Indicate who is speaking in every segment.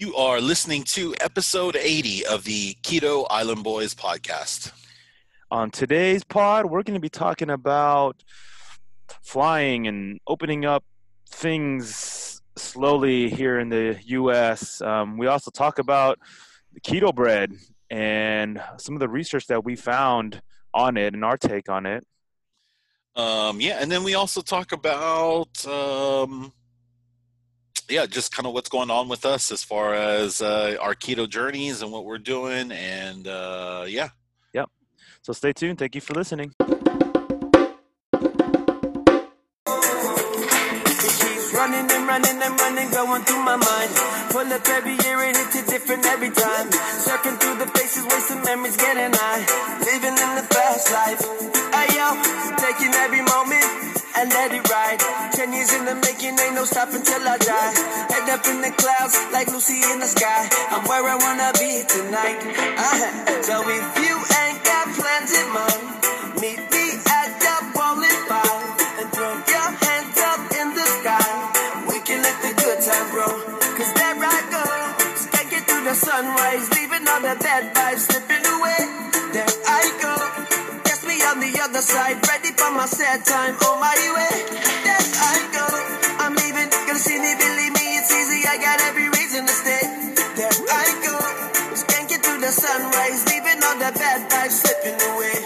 Speaker 1: You are listening to episode 80 of the Keto Island Boys podcast.
Speaker 2: On today's pod, we're going to be talking about flying and opening up things slowly here in the U.S. Um, we also talk about the keto bread and some of the research that we found on it and our take on it.
Speaker 1: Um, yeah, and then we also talk about um, yeah, just kind of what's going on with us as far as uh, our keto journeys and what we're doing, and uh, yeah.
Speaker 2: Yep. So stay tuned. Thank you for listening.
Speaker 3: Running and running and running, going through my mind. Pull up every year and it's a different every time. Surfing through the faces, wasting memories, getting high. Living in the fast life. Ayo, taking every moment and let it ride. Ten years in the making, ain't no stopping till I die. Head up in the clouds, like Lucy in the sky. I'm where I wanna be tonight. Uh-huh. So if you ain't got plans in mind, meet me at the bowling bar and throw your hands up in the sky. We can let the good time roll. Cause there I go. Skank it through the sunrise, leaving all the bad vibes slipping away. There I go. Guess me on the other side, my sad time on my way. There I go. I'm leaving, gonna see me, believe me, it's easy. I got every reason to stay. There I go. Skank it through the sunrise, leaving all the bad vibes slipping away.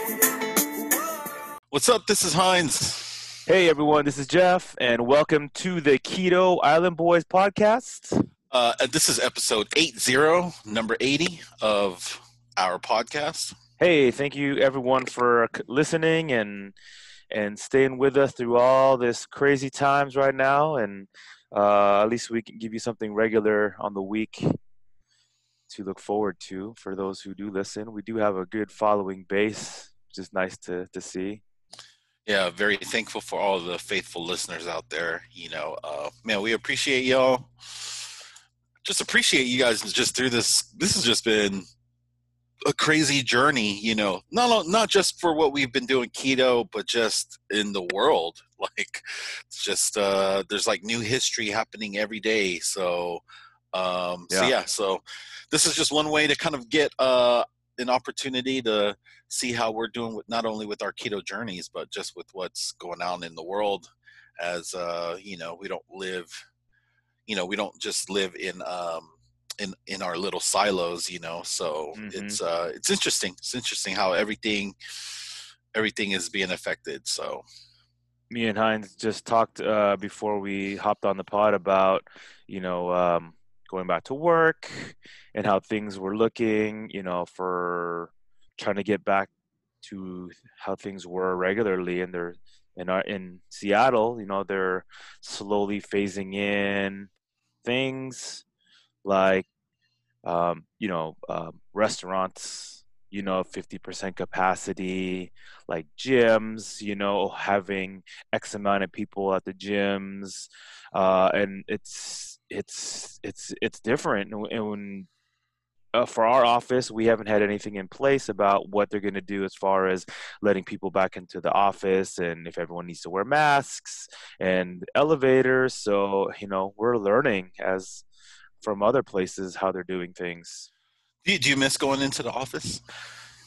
Speaker 1: What's up? This is Heinz.
Speaker 2: Hey everyone, this is Jeff, and welcome to the Keto Island Boys podcast.
Speaker 1: Uh, this is episode 80, number 80 of our podcast.
Speaker 2: Hey, thank you everyone for listening and and staying with us through all this crazy times right now. And uh, at least we can give you something regular on the week to look forward to for those who do listen. We do have a good following base, which is nice to to see.
Speaker 1: Yeah, very thankful for all the faithful listeners out there. You know, uh, man, we appreciate y'all. Just appreciate you guys just through this. This has just been a crazy journey. You know, not not just for what we've been doing keto, but just in the world. Like, it's just uh, there's like new history happening every day. So, um, so
Speaker 2: Yeah.
Speaker 1: yeah. So, this is just one way to kind of get uh, an opportunity to see how we're doing with not only with our keto journeys but just with what's going on in the world as uh you know we don't live you know we don't just live in um in in our little silos you know so
Speaker 2: Mhm.
Speaker 1: it's uh it's interesting it's interesting how everything everything is being affected so
Speaker 2: me and Heinz just talked uh, before we hopped on the pod about, you know, um, going back to work and how things were looking, you know, for trying to get back to how things were regularly. And they're in our in Seattle, you know, they're slowly phasing in things like, um, you know, um, restaurants, you know, 50% capacity, like gyms, you know, having X amount of people at the gyms, uh, and it's it's it's it's different. And, when uh, for our office, we haven't had anything in place about what they're going to do as far as letting people back into the office and if everyone needs to wear masks and elevators. So you know, we're learning as from other places how they're doing things.
Speaker 1: do you, do you miss going into the office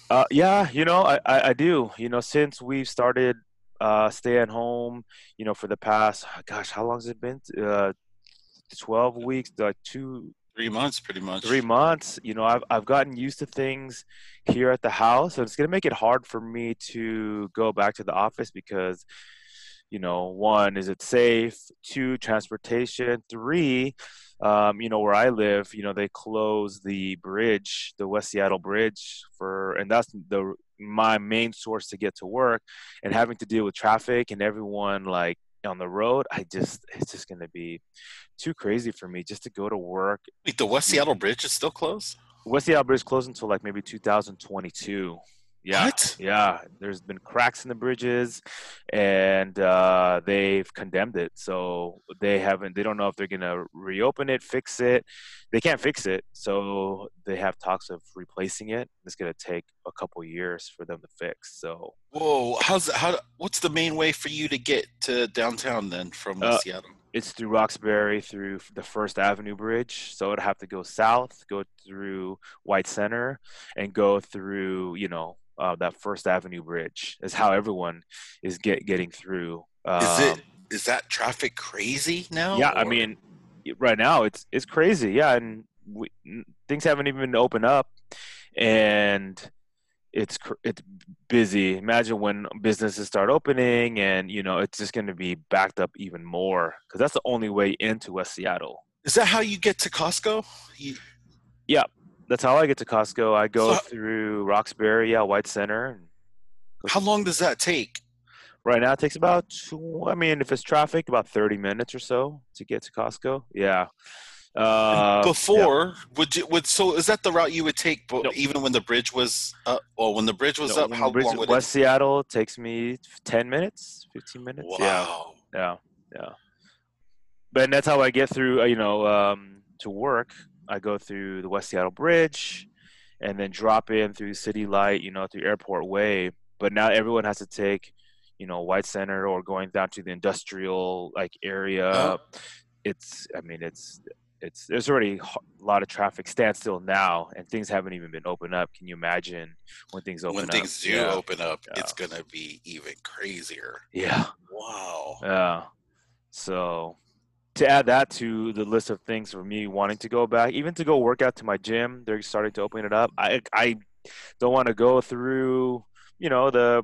Speaker 2: Uh, yeah, you know, I, I, I do. You know, since we've started uh, stay at home, you know, for the past, gosh, how long has it been? Uh, 12 weeks, like two,
Speaker 1: three months pretty much
Speaker 2: three months. You know, I've, I've gotten used to things here at the house. So it's going to make it hard for me to go back to the office because, you know, one, is it safe? Two, transportation. Three, um, you know, where I live, you know, they close the bridge, the West Seattle Bridge for, and that's the my main source to get to work, and having to deal with traffic and everyone like on the road. I just, it's just gonna be too crazy for me just to go to work.
Speaker 1: Wait, the west seattle bridge is still closed
Speaker 2: West Seattle Bridge is closed until like maybe 2022. Yeah.
Speaker 1: What?
Speaker 2: Yeah. There's been cracks in the bridges and uh, they've condemned it. So they haven't, they don't know if they're going to reopen it, fix it. They can't fix it. So they have talks of replacing it. It's going to take a couple years for them to fix. So
Speaker 1: Whoa, how's how? What's the main way for you to get to downtown then from
Speaker 2: Uh,
Speaker 1: Seattle?
Speaker 2: it's through Roxbury through the First Avenue Bridge, so I'd have to go south, go through White Center, and go through you know uh, that First Avenue Bridge. Is how everyone is get getting through. Um,
Speaker 1: Is it is that traffic crazy now?
Speaker 2: yeah, I mean, right now it's it's crazy. Yeah, and we, things haven't even opened up, and it's it's busy. Imagine when businesses start opening, and you know it's just going to be backed up even more because that's the only way into West Seattle.
Speaker 1: is that how you get to Costco? You,
Speaker 2: That's how I get to Costco. I go
Speaker 1: So-
Speaker 2: through Roxbury, yeah, White Center.
Speaker 1: how long does that take?
Speaker 2: Right now, it takes about two, I mean, if it's traffic, about thirty minutes or so to get to Costco. Yeah. Uh, yeah.
Speaker 1: Before would you would so is that the route you would take? But
Speaker 2: No.
Speaker 1: even when the bridge was up, well, when the bridge was
Speaker 2: No,
Speaker 1: up, how
Speaker 2: Bridge-
Speaker 1: long would
Speaker 2: West Seattle takes me ten minutes, fifteen
Speaker 1: it?
Speaker 2: minutes. Yeah,
Speaker 1: Wow.
Speaker 2: yeah, yeah. But that's how I get through. uh, You know, um, to work. I go through the West Seattle Bridge, and then drop in through City Light. You know, through Airport Way. But now everyone has to take, you know, White Center or going down to the industrial like area.
Speaker 1: Oh.
Speaker 2: It's. I mean, it's. It's there's already a lot of traffic standstill now, and things haven't even been opened up. Can you imagine when things open
Speaker 1: When
Speaker 2: up?
Speaker 1: When things do
Speaker 2: Yeah.
Speaker 1: open up,
Speaker 2: Yeah.
Speaker 1: it's gonna be even crazier.
Speaker 2: Yeah.
Speaker 1: Wow.
Speaker 2: Yeah. So to add that to the list of things for me wanting to go back, even to go work out to my gym, they're starting to open it up. I I don't want to go through, you know, the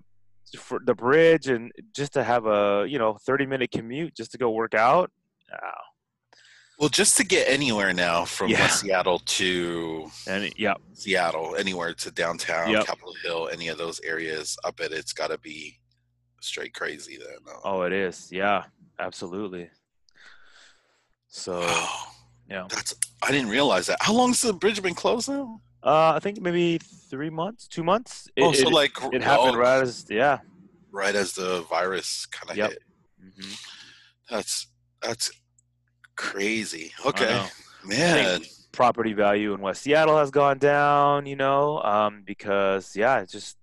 Speaker 2: the bridge and just to have a you know 30 minute commute just to go work out. Ah,
Speaker 1: Well, just to get anywhere now from
Speaker 2: Yeah.
Speaker 1: Seattle to
Speaker 2: and yeah,
Speaker 1: Seattle, anywhere to downtown,
Speaker 2: Yep.
Speaker 1: Capitol Hill, any of those areas, I bet it's got to be straight crazy then.
Speaker 2: oh, it is. Yeah, absolutely. So yeah,
Speaker 1: That's I didn't realize that. How long's the bridge been closed now?
Speaker 2: uh, I think maybe three months, two months. It,
Speaker 1: oh, so
Speaker 2: it-
Speaker 1: like
Speaker 2: it happened
Speaker 1: oh,
Speaker 2: right as yeah.
Speaker 1: right as the virus kind of
Speaker 2: Yep.
Speaker 1: hit.
Speaker 2: hmm
Speaker 1: That's that's crazy. Okay, man.
Speaker 2: property value in West Seattle has gone down, you know, um, because yeah, it's just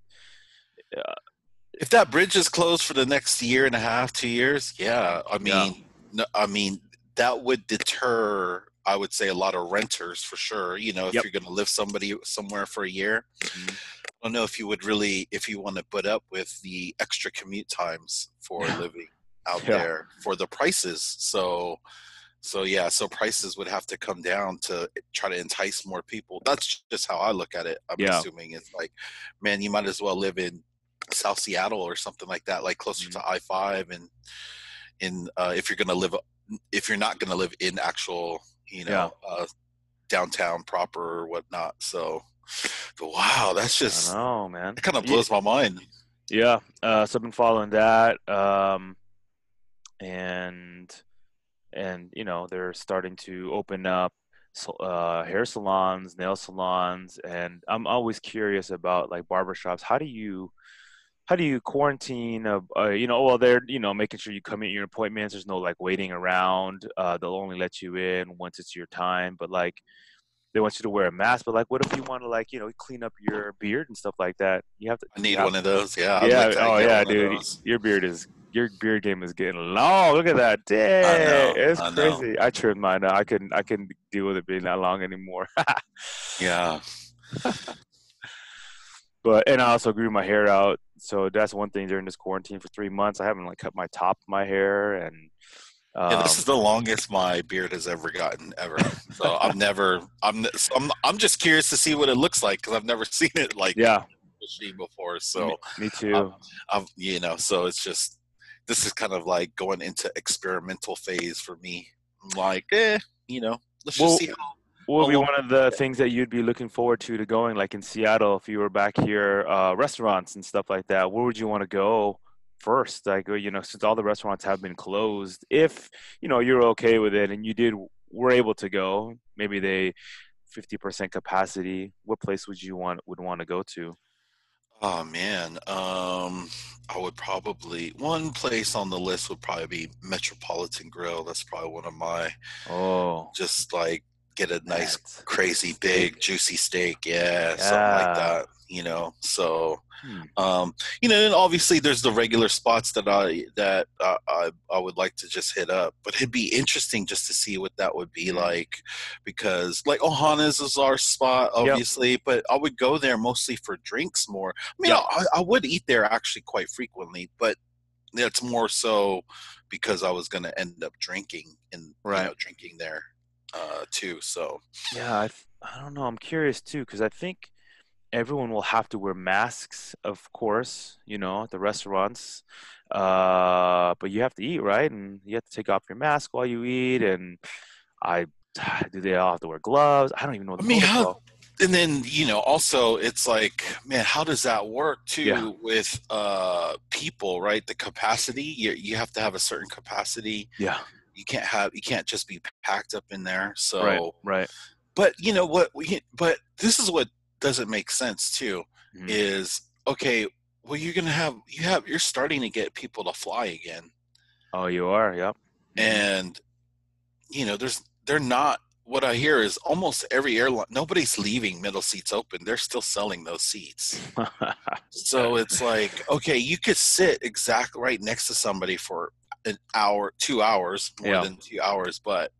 Speaker 1: If that bridge is closed for the next year and a half, two years, yeah, I
Speaker 2: Yeah.
Speaker 1: mean, no, I mean that would deter. I would say a lot of renters for sure. You know, if
Speaker 2: Yep.
Speaker 1: you're going to live somebody somewhere for a year,
Speaker 2: Mhm.
Speaker 1: I don't know if you would really, if you want to put up with the extra commute times for
Speaker 2: Yeah.
Speaker 1: living out
Speaker 2: Yeah.
Speaker 1: there for the prices. So, so yeah, so prices would have to come down to try to entice more people. That's just how I look at it. I'm
Speaker 2: Yeah.
Speaker 1: assuming it's like, man, you might as well live in South Seattle or something like that, like closer
Speaker 2: Mm-hmm.
Speaker 1: to I five, and in uh, if you're gonna live, if you're not gonna live in actual, you know, uh, downtown proper or whatnot. So, but wow, that's just
Speaker 2: I know, man.
Speaker 1: it kind of
Speaker 2: Yeah.
Speaker 1: blows my mind.
Speaker 2: Yeah, uh, so I've been following that, um, and and you know they're starting to open up uh, hair salons, nail salons, and I'm always curious about like barbershops. How do you how do you quarantine? Uh, uh, you know, well, they're you know making sure you come in your appointments. There's no like waiting around. Uh, they'll only let you in once it's your time. But like, they want you to wear a mask. But like, what if you want to like you know clean up your beard and stuff like that? You have to.
Speaker 1: I need
Speaker 2: yeah.
Speaker 1: one of those. Yeah.
Speaker 2: Yeah.
Speaker 1: like
Speaker 2: oh yeah, dude. Your beard is your beard game is getting long. Look at that. Dang, it's
Speaker 1: I know.
Speaker 2: crazy. I trimmed mine. I couldn't. I couldn't deal with it being that long anymore.
Speaker 1: Yeah.
Speaker 2: But and I also grew my hair out. So that's one thing during this quarantine for three months. I haven't like cut my top of my hair and. Um,
Speaker 1: Yeah, this is the longest my beard has ever gotten ever. So I'm never. I'm. I'm. I'm just curious to see what it looks like because I've never seen it like
Speaker 2: yeah,
Speaker 1: before. So
Speaker 2: me, me too.
Speaker 1: I'm. You know. So it's just. This is kind of like going into experimental phase for me. I'm like, eh. You know. Let's just
Speaker 2: Well,
Speaker 1: see how.
Speaker 2: What would be one of the things that you'd be looking forward to to going, like in Seattle, if you were back here, uh, restaurants and stuff like that? Where would you want to go first? Like, uh, you know, since all the restaurants have been closed, if you know you're okay with it and you did were able to go, maybe they fifty percent capacity. What place would you want would want to go to?
Speaker 1: Oh man, um, I would probably one place on the list would probably be Metropolitan Grill. That's probably one of my
Speaker 2: Oh,
Speaker 1: just like get a nice
Speaker 2: that's-
Speaker 1: crazy
Speaker 2: steak.
Speaker 1: big juicy steak yeah, something like that you know. So,
Speaker 2: Hmm.
Speaker 1: um, you know, and obviously there's the regular spots that I that uh, I I would like to just hit up, but it'd be interesting just to see what that would be
Speaker 2: Mhm.
Speaker 1: like, because like Ohana's is our spot,
Speaker 2: Yep.
Speaker 1: obviously, but I would go there mostly for drinks more. I mean,
Speaker 2: Yep.
Speaker 1: I, I would eat there actually quite frequently, but it's more so because I was going to end up drinking and you
Speaker 2: Right.
Speaker 1: know, drinking there uh, too. So
Speaker 2: Yeah, I, I don't know. I'm curious too because I think everyone will have to wear masks, of course, you know, at the restaurants. Uh, but you have to eat, right? And you have to take off your mask while you eat. And I do they all have to wear gloves? I don't even know the
Speaker 1: I mean, how- and then you know also it's like man how does that work too
Speaker 2: Yeah.
Speaker 1: with uh people right the capacity you, you have to have a certain capacity
Speaker 2: Yeah,
Speaker 1: you can't have you can't just be packed up in there so
Speaker 2: right, right.
Speaker 1: but you know what we but this is what doesn't make sense too
Speaker 2: Mhm.
Speaker 1: is okay well you're gonna have you have you're starting to get people to fly again
Speaker 2: Oh, you are. Yep.
Speaker 1: and you know there's they're not what i hear is almost every airline nobody's leaving middle seats open they're still selling those seats so it's like okay you could sit exactly right next to somebody for an hour two hours more
Speaker 2: Yeah.
Speaker 1: than two hours but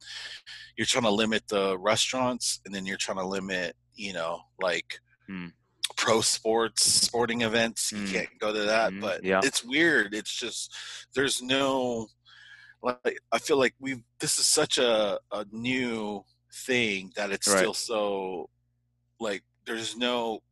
Speaker 1: you're trying to limit the restaurants and then you're trying to limit you know like
Speaker 2: Hmm.
Speaker 1: pro sports sporting events you
Speaker 2: Hmm.
Speaker 1: can't go to that
Speaker 2: Mhm.
Speaker 1: but
Speaker 2: Yeah.
Speaker 1: it's weird it's just there's no like i feel like we this is such a, a new thing that it's
Speaker 2: Right.
Speaker 1: still so like there's no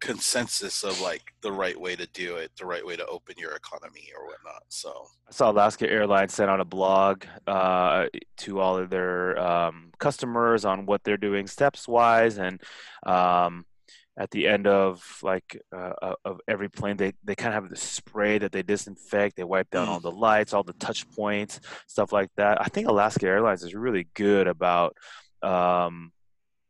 Speaker 1: consensus of like the right way to do it the right way to open your economy or whatnot so
Speaker 2: I saw Alaska Airlines sent out a blog uh, to all of their um, customers on what they're doing steps wise, and um, at the end of like uh, uh, of every plane, they they kind of have the spray that they disinfect. They wipe down
Speaker 1: Mm.
Speaker 2: all the lights, all the touch points, stuff like that. I think Alaska Airlines is really good about. Um,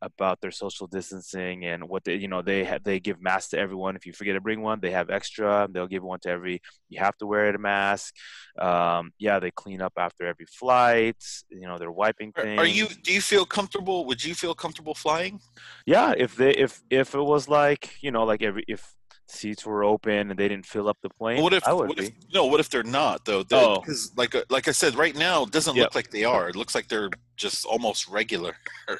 Speaker 2: about their social distancing and what they you know they ha- they give masks to everyone. If you forget to bring one they have extra. They'll give one to every you have to wear a mask. Um, yeah they clean up after every flight you know they're wiping things
Speaker 1: are you do you feel comfortable would you feel comfortable flying?
Speaker 2: Yeah if they if if it was like you know like every if seats were open and they didn't fill up the plane
Speaker 1: what if
Speaker 2: i would
Speaker 1: what
Speaker 2: be.
Speaker 1: if no what if they're not though?
Speaker 2: Oh.
Speaker 1: because like uh, like i said right now it doesn't
Speaker 2: Yep.
Speaker 1: look like they are. It looks like they're just almost regular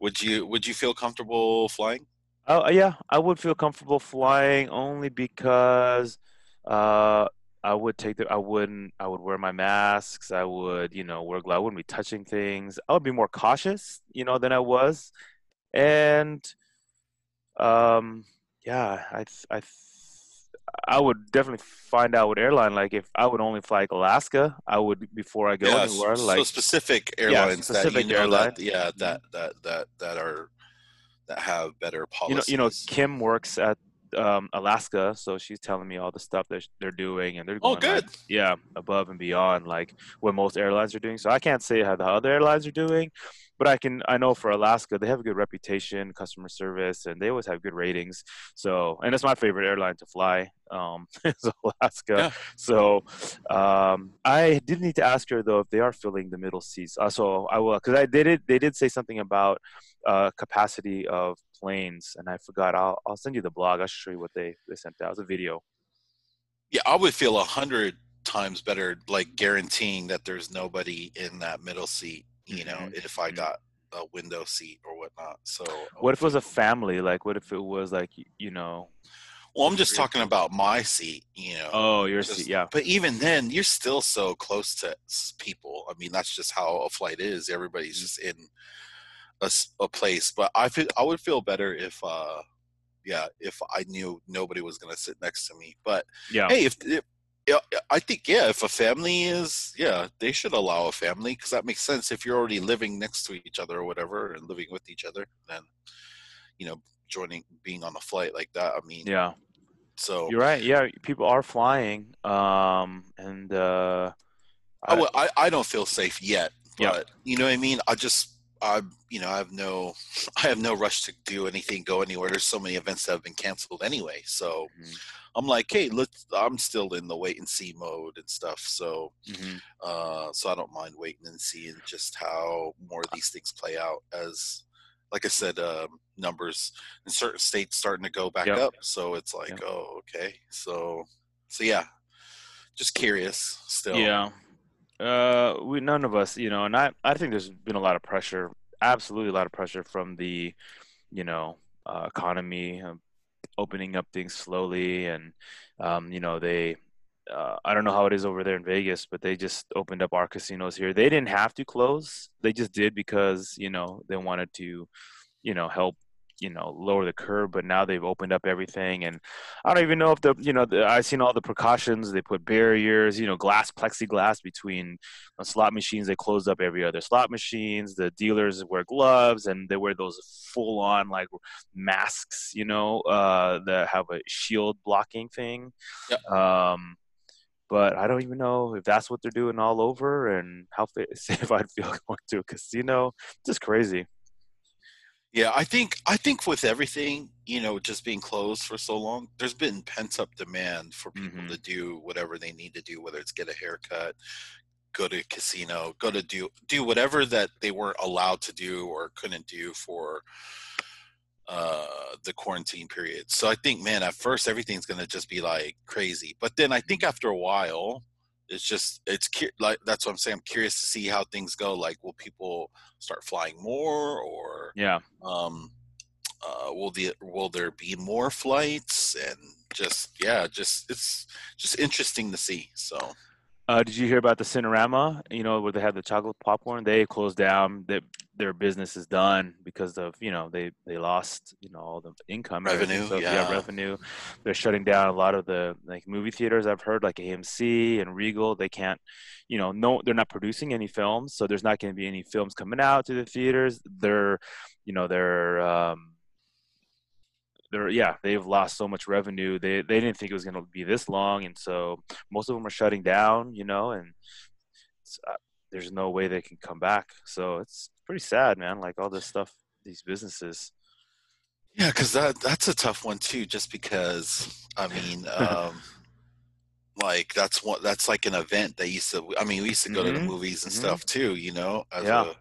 Speaker 1: would you would you feel comfortable flying
Speaker 2: Oh yeah, I would feel comfortable flying only because uh, I would take the I wouldn't I would wear my masks. I would you know wear gloves. I wouldn't be touching things. I would be more cautious, you know, than I was, and um, yeah, I I I would definitely find out what airline like if I would only fly like Alaska. I would before I go
Speaker 1: yeah,
Speaker 2: anywhere
Speaker 1: so
Speaker 2: like
Speaker 1: specific airlines
Speaker 2: specific
Speaker 1: that you know
Speaker 2: airline.
Speaker 1: that yeah that that that that are that have better
Speaker 2: you know
Speaker 1: policies
Speaker 2: you know kim works at um alaska so she's telling me all the stuff that they're doing and they're
Speaker 1: Oh,
Speaker 2: going like,
Speaker 1: good.
Speaker 2: yeah above and beyond like what most airlines are doing so i can't say how the other airlines are doing but i can i know for alaska they have a good reputation customer service and they always have good ratings so and it's my favorite airline to fly um is alaska
Speaker 1: Yeah.
Speaker 2: so um i did need to ask her though if they are filling the middle seats uh, so i will because i did it they did say something about uh, capacity of planes, and I forgot. I'll I'll send you the blog. I'll show you what they they sent out. It's a video.
Speaker 1: yeah i would feel a hundred times better like guaranteeing that there's nobody in that middle seat you know
Speaker 2: Mhm,
Speaker 1: if i
Speaker 2: mhm.
Speaker 1: got a window seat or whatnot so
Speaker 2: What if it was a family? Like, what if it was like you know?
Speaker 1: well i'm just talking about my seat you know
Speaker 2: Oh, your
Speaker 1: just-
Speaker 2: seat. Yeah.
Speaker 1: But even then, you're still so close to people. I mean, that's just how a flight is. Everybody's
Speaker 2: Mm-hmm.
Speaker 1: just in a, a place. But I feel I would feel better if, uh, yeah, if I knew nobody was gonna sit next to me. But
Speaker 2: Yeah.
Speaker 1: hey, if, if yeah, I think yeah, if a family is yeah, they should allow a family because that makes sense. If you're already living next to each other or whatever and living with each other, then you know, joining being on a flight like that. I mean,
Speaker 2: Yeah.
Speaker 1: so
Speaker 2: You're right. Yeah, people are flying. Um, and uh,
Speaker 1: I, w- I, I don't feel safe yet, but
Speaker 2: Yeah.
Speaker 1: you know what I mean. I just I you know I have no I have no rush to do anything, go anywhere. There's so many events that have been canceled anyway, so
Speaker 2: Mhm.
Speaker 1: I'm like, hey, let's. I'm still in the wait and see mode and stuff, so
Speaker 2: mhm.
Speaker 1: uh, so I don't mind waiting and seeing just how more of these things play out as like I said, um, numbers in certain states starting to go back
Speaker 2: Yep.
Speaker 1: up. So it's like,
Speaker 2: Yep.
Speaker 1: oh, okay. So, so yeah, just curious still.
Speaker 2: Yeah. Uh, we none of us, you know, and I I think there's been a lot of pressure, absolutely a lot of pressure from the, you know, uh, economy, uh, opening up things slowly, and um, you know they. Uh, I don't know how it is over there in Vegas, but they just opened up our casinos here. They didn't have to close; they just did because you know they wanted to, you know, help you know lower the curve. But now they've opened up everything, and I don't even know if the you know the, I've seen all the precautions. They put barriers, you know, glass, plexiglass between the slot machines. They closed up every other slot machines. The dealers wear gloves and they wear those full on like masks, you know, uh, that have a shield blocking thing. Um, but I don't even know if that's what they're doing all over and how fa- safe I'd feel going to a casino. Just crazy.
Speaker 1: Yeah, I think I think with everything, you know, just being closed for so long, there's been pent up demand for people
Speaker 2: Mhm.
Speaker 1: to do whatever they need to do, whether it's get a haircut, go to a casino, go to do do whatever that they weren't allowed to do or couldn't do for uh the quarantine period. So I think man, at first everything's going to just be like crazy. But then I think after a while it's just it's like that's what I'm saying. I'm curious to see how things go. Like, will people start flying more, or
Speaker 2: Yeah.
Speaker 1: um uh will the will there be more flights and just yeah just it's just interesting to see so
Speaker 2: Uh, did you hear about the Cinerama? You know, where they had the chocolate popcorn. They closed down. Their their business is done because of you know they they lost you know all the income.
Speaker 1: Revenue,
Speaker 2: So,
Speaker 1: yeah.
Speaker 2: revenue. They're shutting down a lot of the like movie theaters. I've heard like AMC and Regal. They can't, you know, no, they're not producing any films, so there's not going to be any films coming out to the theaters. They're, you know, they're. Um, they're yeah they've lost so much revenue they they didn't think it was going to be this long and so most of them are shutting down you know and it's, uh, there's no way they can come back so it's pretty sad man like all this stuff these businesses
Speaker 1: yeah because that that's a tough one too just because i mean um like that's one that's like an event that used to i mean we used to go to the
Speaker 2: Mhm,
Speaker 1: movies and
Speaker 2: mhm.
Speaker 1: stuff too you know as
Speaker 2: Yeah.
Speaker 1: a,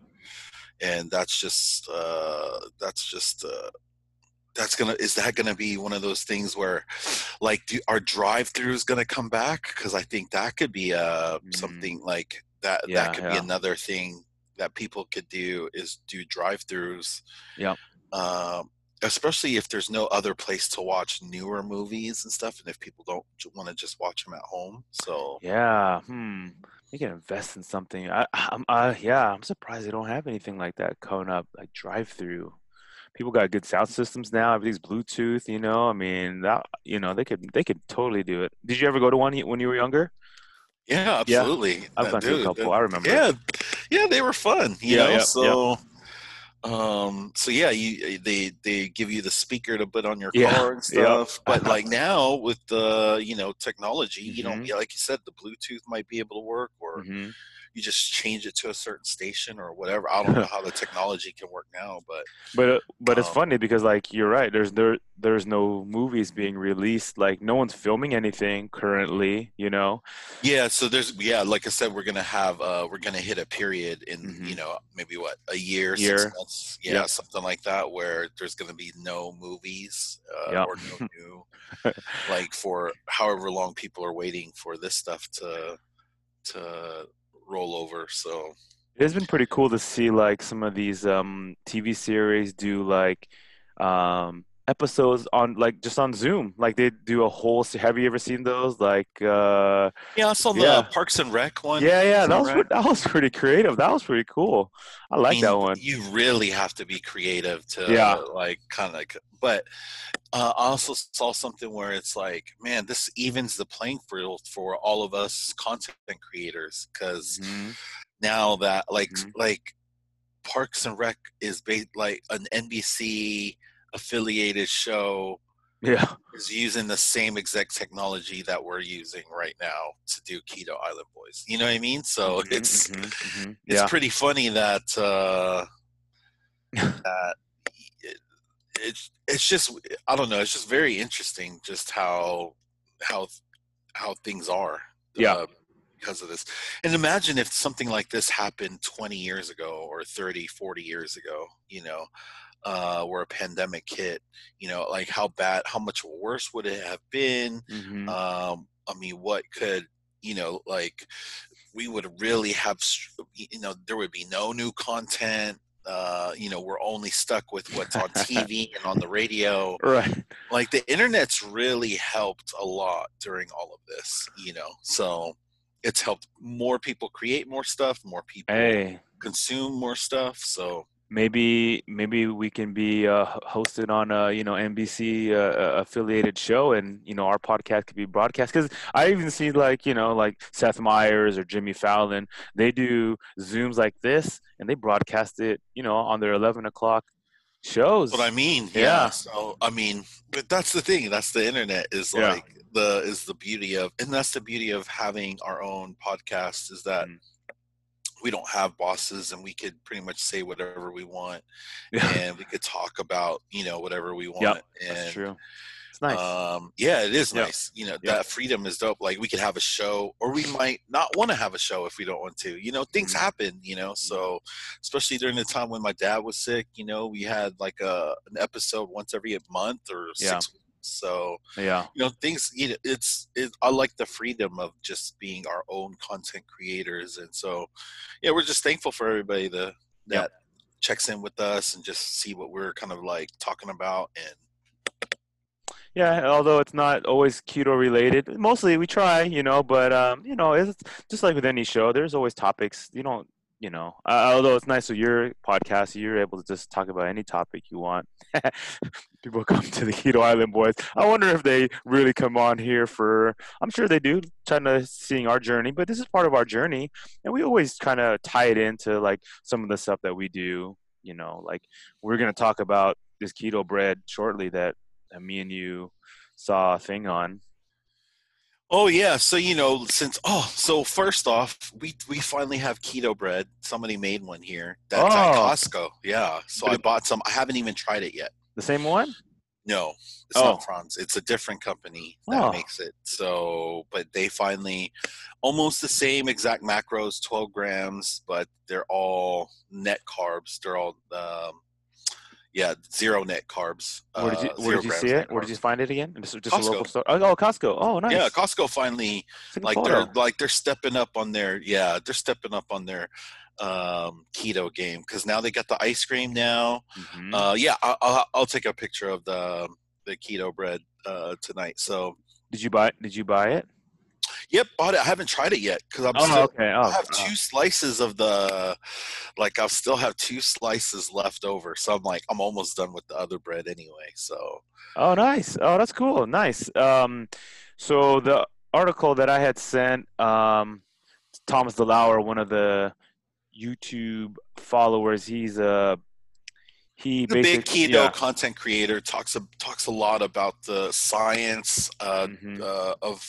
Speaker 1: and that's just uh that's just uh that's gonna is that gonna be one of those things where like do are drive-throughs gonna come back? Because i think that could be uh
Speaker 2: Mm.
Speaker 1: something like that
Speaker 2: Yeah,
Speaker 1: that could be another thing that people could do is do drive-throughs
Speaker 2: yeah
Speaker 1: um especially if there's no other place to watch newer movies and stuff and if people don't want to just watch them at home so
Speaker 2: yeah hmm. They can invest in something. I i'm uh yeah i'm surprised they don't have anything like that coming up like drive through people got good sound systems now everything's bluetooth you know i mean that you know they could they could totally do it did you ever go to one when you were younger
Speaker 1: yeah
Speaker 2: Yeah.
Speaker 1: absolutely
Speaker 2: i've
Speaker 1: Uh,
Speaker 2: gone to a couple i remember
Speaker 1: yeah yeah they were fun you
Speaker 2: Yeah,
Speaker 1: know
Speaker 2: yep.
Speaker 1: so um so yeah you they they give you the speaker to put on your
Speaker 2: Yeah,
Speaker 1: car and stuff but like now with the you know technology you don't
Speaker 2: Mhm.
Speaker 1: yeah, like you said the bluetooth might be able to work or
Speaker 2: hmm
Speaker 1: you just change it to a certain station or whatever i don't know how the technology can work now but
Speaker 2: But uh, but it's
Speaker 1: Um,
Speaker 2: funny because like you're right. There's there there's no movies being released. Like no one's filming anything currently. You know.
Speaker 1: yeah so there's yeah like i said we're gonna have uh we're gonna hit a period in
Speaker 2: Mhm.
Speaker 1: you know maybe what a year,
Speaker 2: Year.
Speaker 1: six months yeah
Speaker 2: Yep.
Speaker 1: something like that where there's gonna be no movies uh,
Speaker 2: Yep.
Speaker 1: or no new like for however long people are waiting for this stuff to to roll over so
Speaker 2: It's been pretty cool to see like some of these um TV series do like um episodes on like just on Zoom. Like they do a whole. Have you ever seen those? Like uh
Speaker 1: yeah i saw the
Speaker 2: Yeah.
Speaker 1: parks and rec one
Speaker 2: yeah yeah that was
Speaker 1: right?
Speaker 2: pre- that was pretty creative. That was pretty cool. I
Speaker 1: I
Speaker 2: like
Speaker 1: mean,
Speaker 2: that one.
Speaker 1: You really have to be creative to
Speaker 2: Yeah.
Speaker 1: like kind of like but uh, I also saw something where it's like, man, this evens the playing field for all of us content creators because
Speaker 2: Mhm.
Speaker 1: now that like
Speaker 2: Mhm.
Speaker 1: like Parks and Rec is based like an NBC affiliated show
Speaker 2: Yeah.
Speaker 1: is using the same exact technology that we're using right now to do Keto Island Boys. You know what I mean? So
Speaker 2: Mhm,
Speaker 1: it's
Speaker 2: mhm, mhm.
Speaker 1: it's
Speaker 2: Yeah.
Speaker 1: pretty funny that uh that it, it's it's just I don't know. It's just very interesting just how how how things are.
Speaker 2: Yeah.
Speaker 1: uh, because of this. And imagine if something like this happened 20 years ago or 30, 40 years ago, you know. Uh, where a pandemic hit. You know, like how bad, how much worse would it have been?
Speaker 2: Mhm.
Speaker 1: Um, I mean, what could you know, like we would really have, you know, there would be no new content. Uh, you know, we're only stuck with what's on TV and on the radio.
Speaker 2: right.
Speaker 1: Like the internet's really helped a lot during all of this. You know, so it's helped more people create more stuff, more people
Speaker 2: Hey,
Speaker 1: consume more stuff. So
Speaker 2: maybe maybe we can be uh, hosted on a you know NBC uh, uh, affiliated show, and you know our podcast could be broadcast. Because I even see like you know like Seth Meyers or Jimmy Fallon, they do zooms like this, and they broadcast it you know on their eleven o'clock shows.
Speaker 1: what I mean, yeah.
Speaker 2: Yeah.
Speaker 1: So I mean, but that's the thing. That's the internet is
Speaker 2: Yeah.
Speaker 1: like the is the beauty of, and that's the beauty of having our own podcast is that
Speaker 2: Mm.
Speaker 1: We don't have bosses and we could pretty much say whatever we want
Speaker 2: yeah,
Speaker 1: and we could talk about you know whatever we want.
Speaker 2: Yep,
Speaker 1: and
Speaker 2: that's true. It's nice.
Speaker 1: Um, yeah, it is
Speaker 2: Yeah.
Speaker 1: nice. You know,
Speaker 2: Yeah.
Speaker 1: that freedom is dope. Like we could have a show, or we might not want to have a show if we don't want to. You know, things
Speaker 2: Mhm.
Speaker 1: happen. You know, so especially during the time when my dad was sick, you know, we had like a an episode once every month or
Speaker 2: Yeah.
Speaker 1: six. So
Speaker 2: yeah,
Speaker 1: you know, things. You know, it's it. I like the freedom of just being our own content creators, and so yeah, we're just thankful for everybody that that checks in with us and just see what we're kind of like talking about and
Speaker 2: yeah. Although it's not always keto related, mostly we try, you know. But um, you know, it's just like with any show. There's always topics. You don't, you know. Uh, although it's nice with your podcast, you're able to just talk about any topic you want. People come to the Keto Island Boys. I wonder if they really come on here for. I'm sure they do, trying to seeing our journey. But this is part of our journey, and we always kind of tie it into like some of the stuff that we do. You know, like we're gonna talk about this keto bread shortly that, that me and you saw a thing on.
Speaker 1: Oh yeah, so you know, since oh, so first off, we we finally have keto bread. Somebody made one here. That's at
Speaker 2: Oh.
Speaker 1: Costco. Yeah, so I bought some. I haven't even tried it yet.
Speaker 2: The same one?
Speaker 1: No, it's
Speaker 2: Oh.
Speaker 1: not Franz. It's a different company that
Speaker 2: Oh.
Speaker 1: makes it. So, but they finally almost the same exact macros, twelve grams, but they're all net carbs. They're all um, yeah, zero net carbs.
Speaker 2: Where did you
Speaker 1: uh,
Speaker 2: Where did you see it? Where did you find it again? Just, just a local store. Oh, oh, Costco. Oh, nice.
Speaker 1: Yeah, Costco finally like
Speaker 2: photo.
Speaker 1: they're like they're stepping up on their yeah they're stepping up on their um keto game because now they got the ice cream now
Speaker 2: Mhm.
Speaker 1: uh yeah I, I'll, I'll take a picture of the the keto bread uh tonight so
Speaker 2: did you buy? Did you buy it?
Speaker 1: Yep bought it i haven't tried it yet because i'm
Speaker 2: Oh,
Speaker 1: still
Speaker 2: okay. Oh,
Speaker 1: i have
Speaker 2: oh.
Speaker 1: two slices of the like i still have two slices left over so i'm like i'm almost done with the other bread anyway so
Speaker 2: Oh, nice. Oh, that's cool. Nice. Um, so the article that I had sent, um, Thomas DeLauer, one of the YouTube followers, he's a he
Speaker 1: the big keto
Speaker 2: yeah.
Speaker 1: content creator talks a, talks a lot about the science uh,
Speaker 2: Mhm.
Speaker 1: uh, of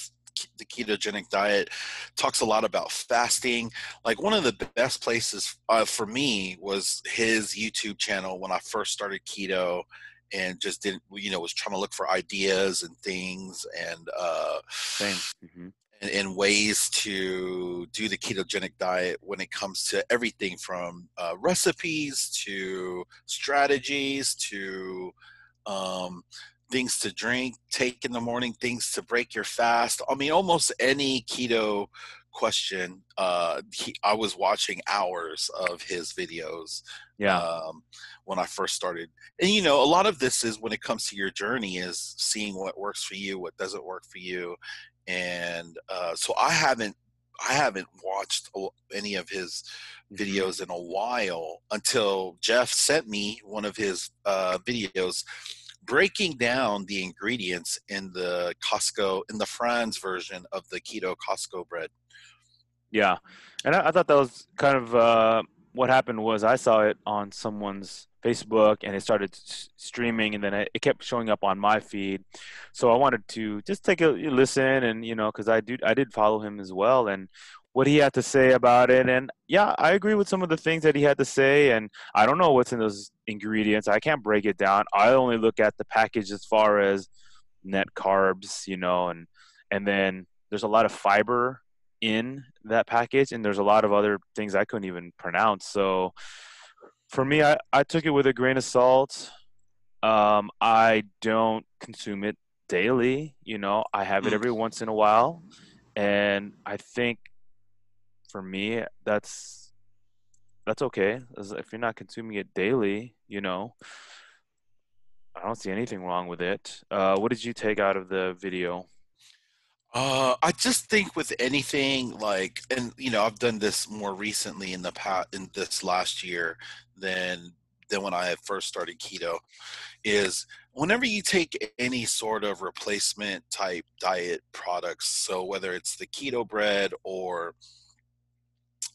Speaker 1: the ketogenic diet talks a lot about fasting like one of the best places uh, for me was his youtube channel when i first started keto and just didn't you know was trying to look for ideas and things and uh
Speaker 2: Same. Mhm.
Speaker 1: and, and ways to do the ketogenic diet when it comes to everything from uh, recipes to strategies to um, things to drink, take in the morning, things to break your fast. I mean, almost any keto question. Uh, he, I was watching hours of his videos
Speaker 2: Yeah.
Speaker 1: um, when I first started. And you know, a lot of this is when it comes to your journey is seeing what works for you, what doesn't work for you, and uh, so I haven't I haven't watched any of his
Speaker 2: Mm-hmm.
Speaker 1: videos in a while until Jeff sent me one of his uh, videos breaking down the ingredients in the Costco in the Franz version of the keto Costco bread.
Speaker 2: Yeah, and I, I thought that was kind of uh, what happened was I saw it on someone's Facebook and it started s- streaming, and then it, it kept showing up on my feed. So I wanted to just take a listen, and you know, because I do I did follow him as well, and what he had to say about it, and yeah, I agree with some of the things that he had to say, and I don't know what's in those ingredients. I can't break it down. I only look at the package as far as net carbs, you know, and and then there's a lot of fiber in that package and there's a lot of other things i couldn't even pronounce so for me, I, I took it with a grain of salt. Um, I don't consume it daily. You know, I have it
Speaker 1: Mm.
Speaker 2: every once in a while, and I think for me, that's that's okay. If you're not consuming it daily, you know, I don't see anything wrong with it. Uh, what did you take out of the video?
Speaker 1: Uh, I just think with anything like, and you know, I've done this more recently in the past, in this last year than than when I first started keto. Is whenever you take any sort of replacement type diet products, so whether it's the keto bread or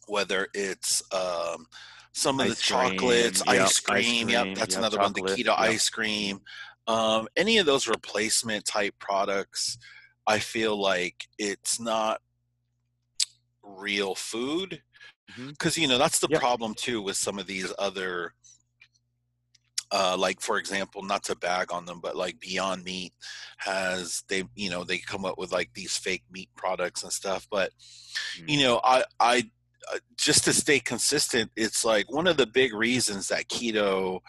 Speaker 1: whether it's um, some of the
Speaker 2: Ice cream,
Speaker 1: chocolates,
Speaker 2: yep,
Speaker 1: ice
Speaker 2: ice
Speaker 1: cream, yep, that's
Speaker 2: yep,
Speaker 1: another one, the keto
Speaker 2: yep.
Speaker 1: ice cream, um, any of those replacement type products, I feel like it's not real food because you know that's the problem too with some of these other uh, like for example not to bag on them but like beyond meat has they you know they come up with like these fake meat products and stuff but you know i i just to stay consistent it's like one of the big reasons that keto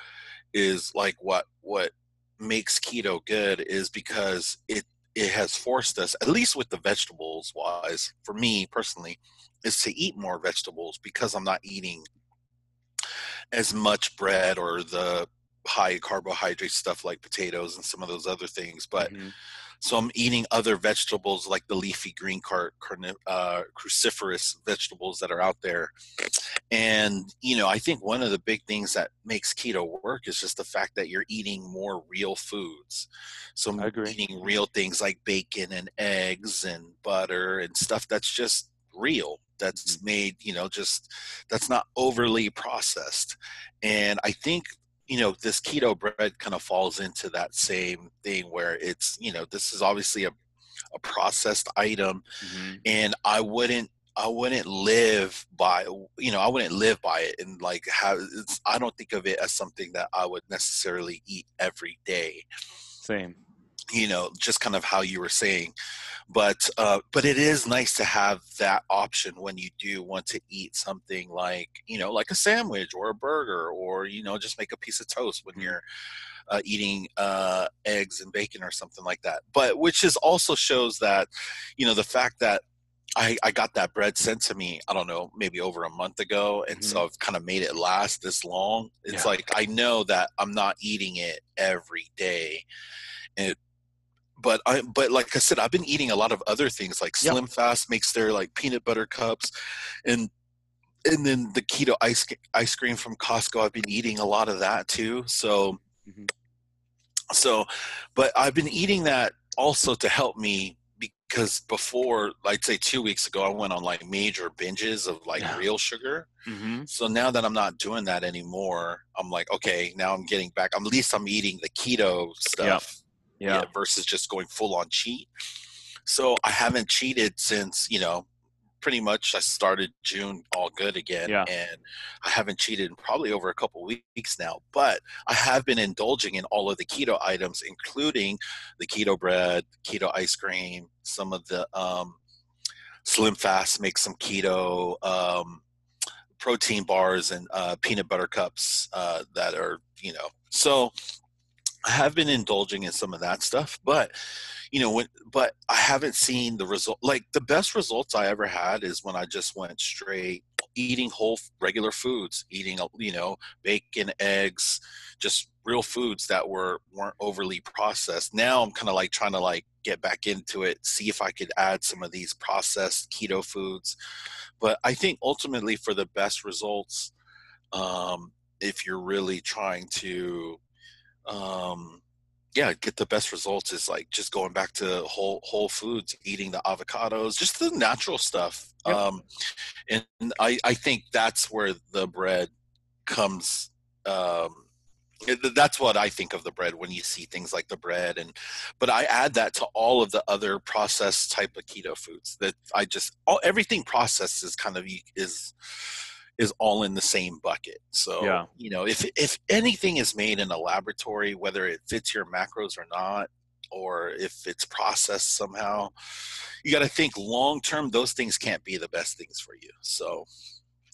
Speaker 1: is like what what makes keto good is because it it has forced us at least with the vegetables wise for me personally is to eat more vegetables because i'm not eating as much bread or the high carbohydrate stuff like potatoes and some of those other things but
Speaker 2: Mhm.
Speaker 1: So I'm eating other vegetables like the leafy green carni- uh, cruciferous vegetables that are out there. And, you know, I think one of the big things that makes keto work is just the fact that you're eating more real foods. So I'm
Speaker 2: agree.
Speaker 1: eating real things like bacon and eggs and butter and stuff that's just real. That's made, you know, just that's not overly processed. And I think you know this keto bread kind of falls into that same thing where it's you know this is obviously a, a processed item
Speaker 2: Mhm.
Speaker 1: and i wouldn't i wouldn't live by you know i wouldn't live by it and like have it's i don't think of it as something that i would necessarily eat every day
Speaker 2: Same.
Speaker 1: You know just kind of how you were saying but uh but it is nice to have that option when you do want to eat something like you know like a sandwich or a burger or you know just make a piece of toast when
Speaker 2: Mhm.
Speaker 1: you're uh, eating uh eggs and bacon or something like that but which is also shows that you know the fact that I, I got that bread sent to me, I don't know, maybe over a month ago. And so I've kind of made it last this long. It's
Speaker 2: Yeah.
Speaker 1: like I know that I'm not eating it every day. And but I but like I said, I've been eating a lot of other things like. Slim Fast makes their like peanut butter cups and and then the keto ice ice cream from Costco. I've been eating a lot of that too. So
Speaker 2: Mhm.
Speaker 1: so but I've been eating that also to help me because before I'd say two weeks ago I went on like major binges of like
Speaker 2: Yeah.
Speaker 1: real sugar.
Speaker 2: Mhm.
Speaker 1: So now that I'm not doing that anymore, I'm like, okay, now I'm getting back. At least I'm eating the keto stuff
Speaker 2: Yeah.
Speaker 1: yeah, versus just going full on cheat. So I haven't cheated since, you know, pretty much I started June all good again.
Speaker 2: Yeah.
Speaker 1: And I haven't cheated in probably over a couple weeks now. But I have been indulging in all of the keto items, including the keto bread, keto ice cream, some of the um, Slim Fast makes some keto um, protein bars and uh, peanut butter cups uh, that are, you know, so I have been indulging in some of that stuff, but you know, when but I haven't seen the result. Like the best results I ever had is when I just went straight eating whole regular foods, eating you know bacon, eggs, just real foods that were weren't overly processed. Now I'm kind of like trying to like get back into it, see if I could add some of these processed keto foods. But I think ultimately for the best results, um, if you're really trying to um yeah get the best results is like just going back to whole whole foods eating the avocados just the natural stuff
Speaker 2: Yep.
Speaker 1: um and i i think that's where the bread comes um it- that's what i think of the bread when you see things like the bread and but i add that to all of the other processed type of keto foods that i just all everything processed is kind of is is all in the same bucket. So
Speaker 2: Yeah.
Speaker 1: you know, if if anything is made in a laboratory, whether it fits your macros or not, or if it's processed somehow, you got to think long term. Those things can't be the best things for you. So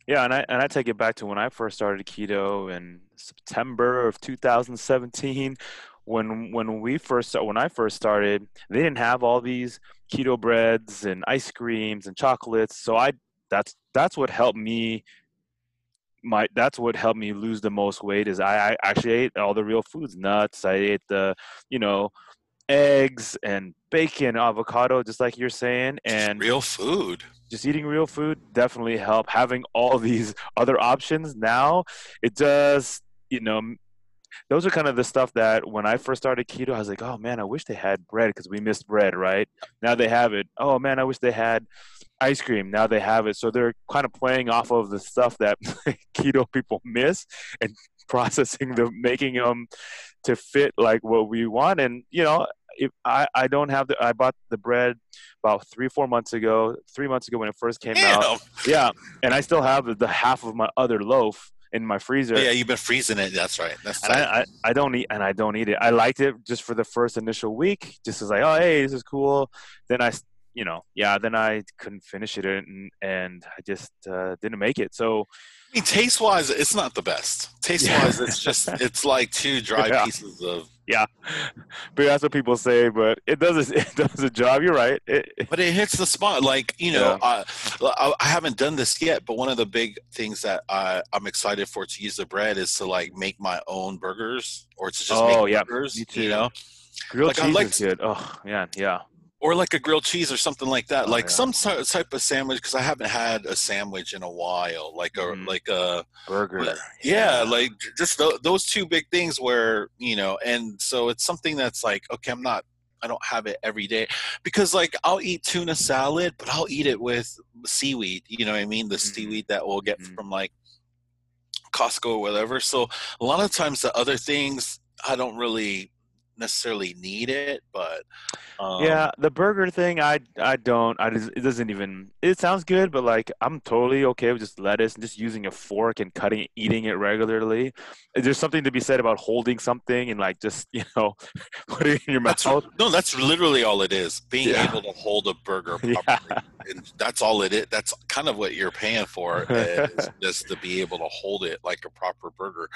Speaker 2: Yeah, and I and I take it back to when I first started keto in September of 2017. When when we first when I first started, they didn't have all these keto breads and ice creams and chocolates. So I that's that's what helped me my that's what helped me lose the most weight is I, I actually ate all the real foods nuts i ate the you know eggs and bacon avocado just like you're saying and
Speaker 1: real food.
Speaker 2: just eating real food definitely help having all these other options now it does you know those are kind of the stuff that when I first started keto, I was like, oh man, I wish they had bread because we missed bread, right? Now they have it. Oh man, I wish they had ice cream. Now they have it. So they're kind of playing off of the stuff that keto people miss and processing them, making them to fit like what we want. And, you know, if I, I don't have the I bought the bread about three four months ago three months ago when it first came Damn. out yeah and I still have the, the half of my other loaf in my freezer.
Speaker 1: Yeah, you've been freezing it. That's right. That's
Speaker 2: and I, I, I, don't eat and I don't eat it. I liked it just for the first initial week, just as like, oh hey, this is cool. Then I, you know, yeah, then I couldn't finish it and and I just uh, didn't make it. So
Speaker 1: I mean, taste wise, it's not the best. Taste wise, yeah. it's just it's like two dry yeah. pieces of
Speaker 2: yeah. But that's what people say. But it does it does a job. You're right. It,
Speaker 1: but it hits the spot. Like you know, yeah. I, I haven't done this yet. But one of the big things that I I'm excited for to use the bread is to like make my own burgers or to just oh, make yeah. burgers. You know,
Speaker 2: grilled like, cheese like is good. Oh man, yeah
Speaker 1: or like a grilled cheese or something like that oh, like yeah. some type of sandwich because i haven't had a sandwich in a while like a mm. like a
Speaker 2: burger
Speaker 1: yeah, yeah. like just th- those two big things where you know and so it's something that's like okay i'm not i don't have it every day because like i'll eat tuna salad but i'll eat it with seaweed you know what i mean the mm. seaweed that we'll get mm. from like costco or whatever so a lot of times the other things i don't really necessarily need it, but
Speaker 2: um, yeah, the burger thing, I I don't. I just, it doesn't even. It sounds good, but like I'm totally okay with just lettuce and just using a fork and cutting, eating it regularly. There's something to be said about holding something and like just you know putting it in your
Speaker 1: that's,
Speaker 2: mouth.
Speaker 1: No, that's literally all it is. Being yeah. able to hold a burger properly, yeah. And that's all it is. That's kind of what you're paying for, is just to be able to hold it like a proper burger,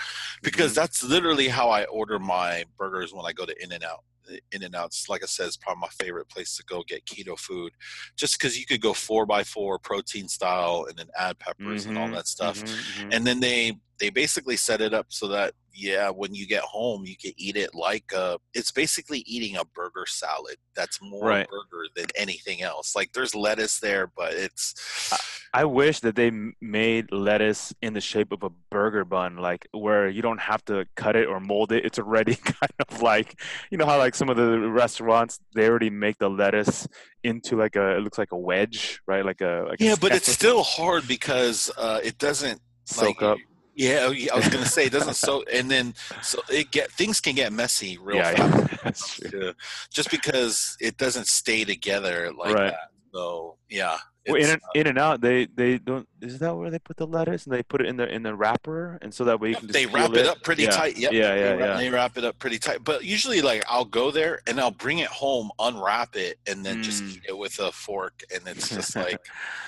Speaker 1: because mm-hmm. that's literally how I order my burgers when I go to in and Out. In and Out's, like I said, is probably my favorite place to go get keto food, just because you could go four by four protein style and then add peppers mm-hmm, and all mm-hmm, that stuff, mm-hmm, mm-hmm. and then they they basically set it up so that yeah, when you get home, you can eat it like a, it's basically eating a burger salad. That's more right. burger than anything else. Like there's lettuce there, but it's.
Speaker 2: I, I wish that they made lettuce in the shape of a burger bun, like where you don't have to cut it or mold it. It's already kind of like, you know how like some of the restaurants they already make the lettuce into like a, it looks like a wedge, right? Like a. Like
Speaker 1: yeah,
Speaker 2: a
Speaker 1: but it's still hard because uh, it doesn't
Speaker 2: soak like, up
Speaker 1: yeah, I was gonna say it doesn't so, and then so it get things can get messy real yeah, fast. Yeah. Just because it doesn't stay together like right. that. So yeah.
Speaker 2: Well, in and, uh, in and out, they they don't. Is that where they put the lettuce and they put it in the in the wrapper, and so that way you can
Speaker 1: they wrap it, it, up pretty
Speaker 2: yeah.
Speaker 1: tight. Yep.
Speaker 2: Yeah, yeah,
Speaker 1: they,
Speaker 2: yeah.
Speaker 1: They wrap it up pretty tight. But usually, like I'll go there and I'll bring it home, unwrap it, and then mm. just eat it with a fork, and it's just like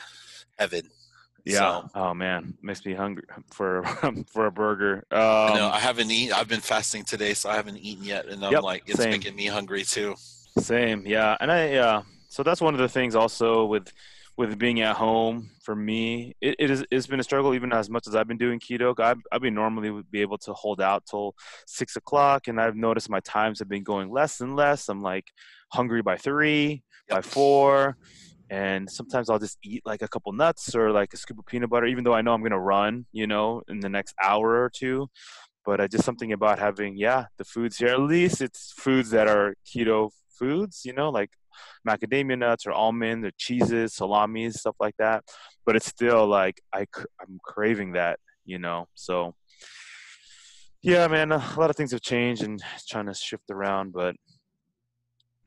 Speaker 1: heaven.
Speaker 2: Yeah. So, oh man, makes me hungry for for a burger. Um,
Speaker 1: I know I haven't eaten. I've been fasting today, so I haven't eaten yet, and I'm yep, like, it's same. making me hungry too.
Speaker 2: Same, yeah, and I yeah. So that's one of the things also with with being at home for me. It, it is it's been a struggle even as much as I've been doing keto. I've I've been normally would be able to hold out till six o'clock, and I've noticed my times have been going less and less. I'm like hungry by three, yep. by four and sometimes I'll just eat like a couple nuts or like a scoop of peanut butter, even though I know I'm gonna run, you know, in the next hour or two. But uh, just something about having, yeah, the foods here. At least it's foods that are keto foods, you know, like macadamia nuts or almonds or cheeses, salamis, stuff like that. But it's still like I I'm craving that, you know. So yeah, man, a lot of things have changed and trying to shift around, but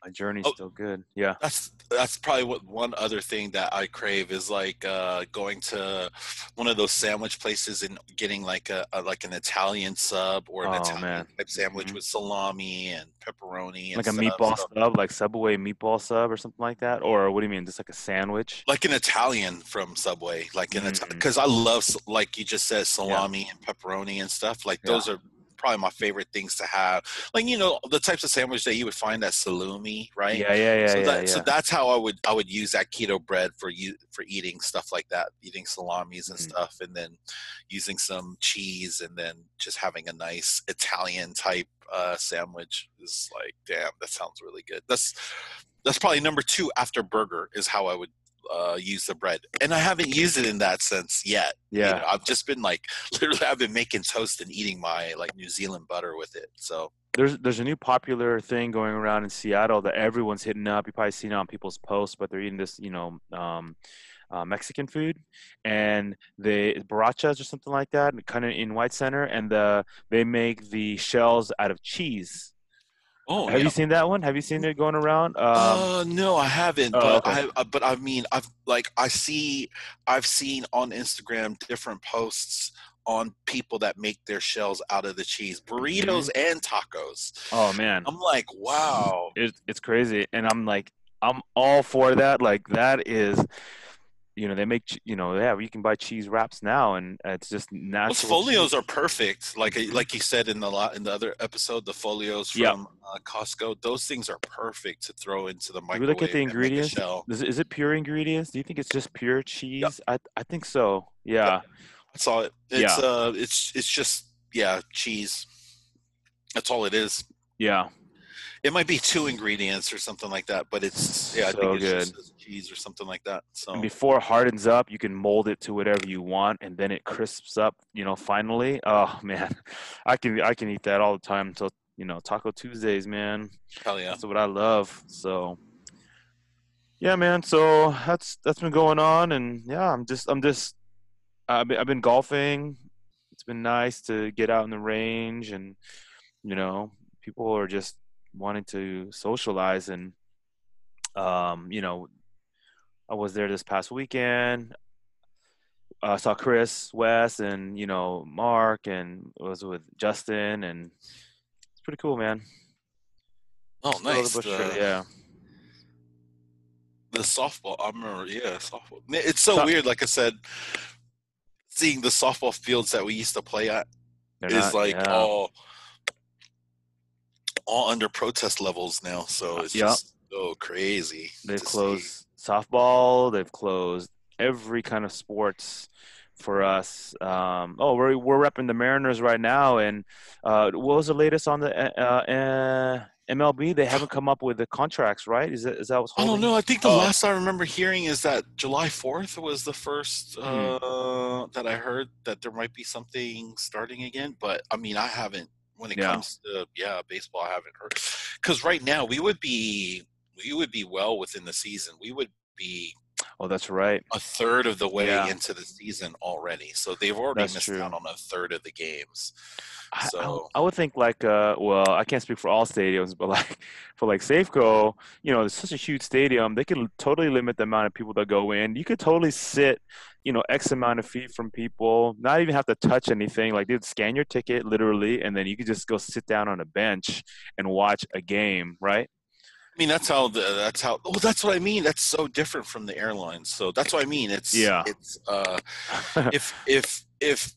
Speaker 2: My journey's
Speaker 1: Oh.
Speaker 2: still good. Yeah.
Speaker 1: That's that's probably what one other thing that I crave is like uh, going to one of those sandwich places and getting like a, a like an Italian sub or an
Speaker 2: Oh,
Speaker 1: Italian
Speaker 2: man.
Speaker 1: type sandwich
Speaker 2: Mhm.
Speaker 1: with salami and pepperoni and
Speaker 2: Like a
Speaker 1: stuff.
Speaker 2: meatball sub, like Subway meatball sub or something like that? Or what do you mean? Just like a sandwich?
Speaker 1: like an Italian from Subway, like an
Speaker 2: Mm.
Speaker 1: because I love like you just said salami and pepperoni and stuff. Like
Speaker 2: Yeah.
Speaker 1: those are probably my favorite things to have. Like you know the types of sandwich that you would find at Salumi, right?
Speaker 2: Yeah, yeah, yeah,
Speaker 1: so
Speaker 2: yeah,
Speaker 1: that
Speaker 2: yeah.
Speaker 1: so that's how I would I would use that keto bread for you for eating stuff like that, eating salamis and
Speaker 2: Mhm.
Speaker 1: stuff, and then using some cheese and then just having a nice Italian type uh, sandwich is like damn that sounds really good. That's that's probably number two after burger is how I would uh, use the bread, and I haven't used it in that sense yet. you
Speaker 2: yeah.
Speaker 1: know, I've just been like literally I've been making toast and eating my like New Zealand butter with it. So
Speaker 2: there's there's a new popular thing going around in Seattle that everyone's hitting up. You probably seen it on people's posts, but they're eating this, you know, um, uh, Mexican food, and they barachas or something like that, kind of in White Center, and the they make the shells out of cheese.
Speaker 1: Oh
Speaker 2: Have you seen that one? Have you seen it going around? Um,
Speaker 1: uh, no, I haven't.
Speaker 2: Oh,
Speaker 1: but
Speaker 2: okay.
Speaker 1: I, uh, but I mean, I've like I see, I've seen on Instagram different posts on people that make their shells out of the cheese, burritos
Speaker 2: Mm-hmm.
Speaker 1: and tacos.
Speaker 2: oh man,
Speaker 1: I'm like, wow.
Speaker 2: it, it's crazy, and I'm like, I'm all for that. Like that is. You know they make you know yeah you can buy cheese wraps now and it's just
Speaker 1: Those
Speaker 2: natural.
Speaker 1: folios
Speaker 2: cheese.
Speaker 1: are perfect. Like like you said in the lot in the other episode, the folios
Speaker 2: Yeah.
Speaker 1: from uh, Costco. Those things are perfect to throw into the microwave.
Speaker 2: we look at the
Speaker 1: and make a
Speaker 2: ingredients,
Speaker 1: shell.
Speaker 2: Is it, is it pure ingredients? Do you think it's just pure cheese? I I think so. Yeah.
Speaker 1: That's all. It, it's uh, it's it's just yeah, cheese. That's all it is.
Speaker 2: Yeah.
Speaker 1: It might be two ingredients or something like that, but it's yeah, I
Speaker 2: So
Speaker 1: think it's
Speaker 2: good.
Speaker 1: just cheese or something like that. So
Speaker 2: And before it hardens up, you can mold it to whatever you want, and then it crisps up. You know, finally. Oh man, I can I can eat that all the time until you know Taco Tuesdays, man.
Speaker 1: hell yeah.
Speaker 2: That's what I love. So. Yeah, man. So that's that's been going on, and yeah, I'm just I'm just I've been, I've been golfing. It's been nice to get out in the range, and you know, people are just wanting to socialize, and um, you know, I was there this past weekend. I saw Chris, Wes, and you know Mark, and was with Justin, and it's pretty cool, man.
Speaker 1: Oh,
Speaker 2: the
Speaker 1: nice.
Speaker 2: Busch
Speaker 1: The,
Speaker 2: yeah.
Speaker 1: the softball. I remember. Yeah, softball. It's so
Speaker 2: So-
Speaker 1: weird. Like I said, seeing the softball fields that we used to play at
Speaker 2: They're
Speaker 1: is
Speaker 2: not-
Speaker 1: like
Speaker 2: yeah.
Speaker 1: all all under protest levels now. So it's
Speaker 2: Yeah.
Speaker 1: just so crazy.
Speaker 2: They've
Speaker 1: to see.
Speaker 2: closed softball. They've closed every kind of sports for us. Um, oh, we're we're repping the Mariners right now. And uh, what was the latest on the uh, uh, MLB? They haven't come up with the contracts, right? Is that is that what's
Speaker 1: I don't know. I think the
Speaker 2: Oh.
Speaker 1: last I remember hearing is that July 4th was the first
Speaker 2: Hmm.
Speaker 1: uh, that I heard that there might be something starting again. But I mean, I haven't. When it
Speaker 2: Yeah.
Speaker 1: comes to yeah baseball, I haven't heard. Because right now we would be we would be well within the season. We would be
Speaker 2: Oh, that's right.
Speaker 1: a third of the way
Speaker 2: Yeah.
Speaker 1: into the season already. So they've already
Speaker 2: That's
Speaker 1: missed
Speaker 2: true.
Speaker 1: out on a third of the games.
Speaker 2: I- I,
Speaker 1: So-
Speaker 2: I would think like uh well I can't speak for all stadiums but like for like Safeco you know it's such a huge stadium they could totally limit the amount of people that go in you could totally sit you know X amount of feet from people not even have to touch anything like they'd scan your ticket literally and then you could just go sit down on a bench and watch a game right
Speaker 1: I mean, that's how the that's how. Oh, that's what I mean. That's so different from the airlines. So that's what I mean. It's
Speaker 2: Yeah.
Speaker 1: It's uh, if if if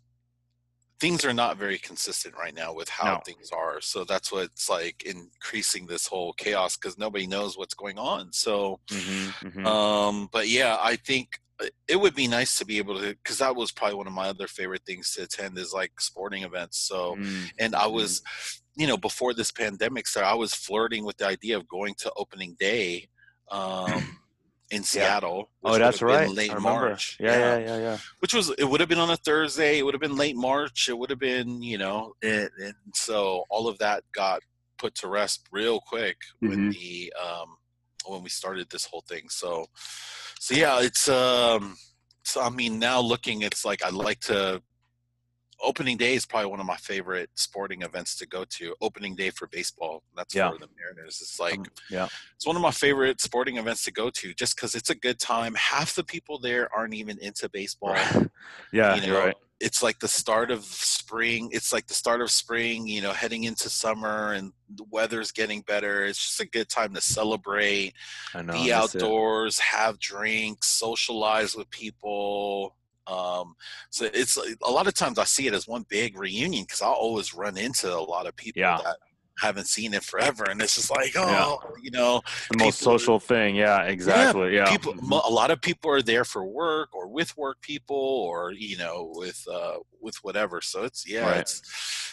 Speaker 1: things are not very consistent right now with how
Speaker 2: No.
Speaker 1: things are, so that's what's like increasing this whole chaos because nobody knows what's going on. So,
Speaker 2: mm-hmm, mm-hmm.
Speaker 1: um, but yeah, I think uh, it would be nice to be able to because that was probably one of my other favorite things to attend is like sporting events. So
Speaker 2: Mm,
Speaker 1: and I was, you know, before this pandemic started, I was flirting with the idea of going to opening day um, in Seattle. which
Speaker 2: oh that's right
Speaker 1: Late March.
Speaker 2: yeah yeah yeah yeah
Speaker 1: Which was it would have been on a Thursday. It would have been late March. It would have been, you know, and, and so all of that got put to rest real quick when
Speaker 2: Mhm.
Speaker 1: the um, when we started this whole thing. So, so yeah, it's um, so I mean, now looking, it's like I'd like to opening day is probably one of my favorite sporting events to go to. Opening day for baseball. That's
Speaker 2: Yeah.
Speaker 1: for the Mariners. It's like
Speaker 2: Um, yeah.
Speaker 1: it's one of my favorite sporting events to go to, just because it's a good time. Half the people there aren't even into baseball.
Speaker 2: yeah,
Speaker 1: you
Speaker 2: you're
Speaker 1: know,
Speaker 2: right.
Speaker 1: it's like the start of spring. It's like the start of spring. You know, heading into summer, and the weather's getting better. It's just a good time to celebrate
Speaker 2: I know.
Speaker 1: be
Speaker 2: that's it.
Speaker 1: outdoors, have drinks, socialize with people. Um, so it's a lot of times I see it as one big reunion because I'll always run into a lot of people
Speaker 2: Yeah.
Speaker 1: that haven't seen it forever, and it's just like, oh,
Speaker 2: Yeah.
Speaker 1: you know,
Speaker 2: the most
Speaker 1: people-
Speaker 2: social thing. Yeah, exactly. Yeah.
Speaker 1: people.
Speaker 2: Mhm.
Speaker 1: A lot of people are there for work or with work people or you know with uh, with whatever. So it's yeah,
Speaker 2: Right.
Speaker 1: it's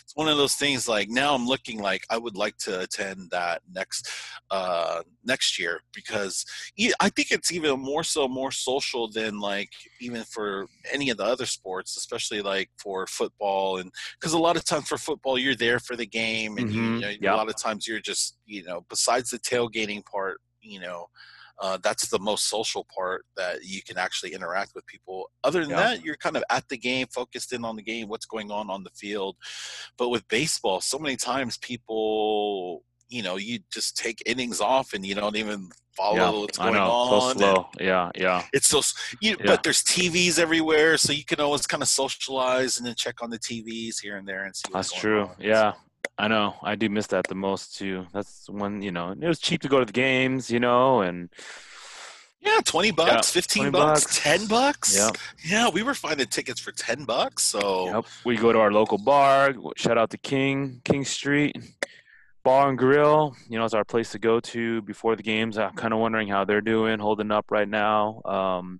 Speaker 1: it's one of those things. Like now, I'm looking like I would like to attend that next uh, next year because i think it's even more so more social than like even for any of the other sports, especially like for football and because a lot of times for football you're there for the game and you,
Speaker 2: Mhm.
Speaker 1: you know,
Speaker 2: Yeah.
Speaker 1: a lot of times you're just you know besides the tailgating part you know uh, that's the most social part that you can actually interact with people. Other than
Speaker 2: Yeah.
Speaker 1: that, you're kind of at the game, focused in on the game, what's going on on the field. But with baseball, so many times people, you know, you just take innings off and you don't even follow
Speaker 2: yeah,
Speaker 1: what's
Speaker 2: I
Speaker 1: going
Speaker 2: know.
Speaker 1: on.
Speaker 2: So slow. Yeah, yeah.
Speaker 1: It's so, you,
Speaker 2: Yeah.
Speaker 1: but there's TVs everywhere, so you can always kind of socialize and then check on the TVs here and there and see. What's
Speaker 2: That's true.
Speaker 1: on.
Speaker 2: Yeah. I know. I do miss that the most too. That's when, you know, it was cheap to go to the games, you know, and
Speaker 1: Yeah, twenty bucks, fifteen
Speaker 2: 20
Speaker 1: bucks,
Speaker 2: bucks.
Speaker 1: ten bucks.
Speaker 2: Yep.
Speaker 1: Yeah, we were finding tickets for ten bucks. So
Speaker 2: Yep. We go to our local bar. Shout out to King, King Street Bar and Grill. You know, it's our place to go to before the games. I'm kind of wondering how they're doing, holding up right now. Um,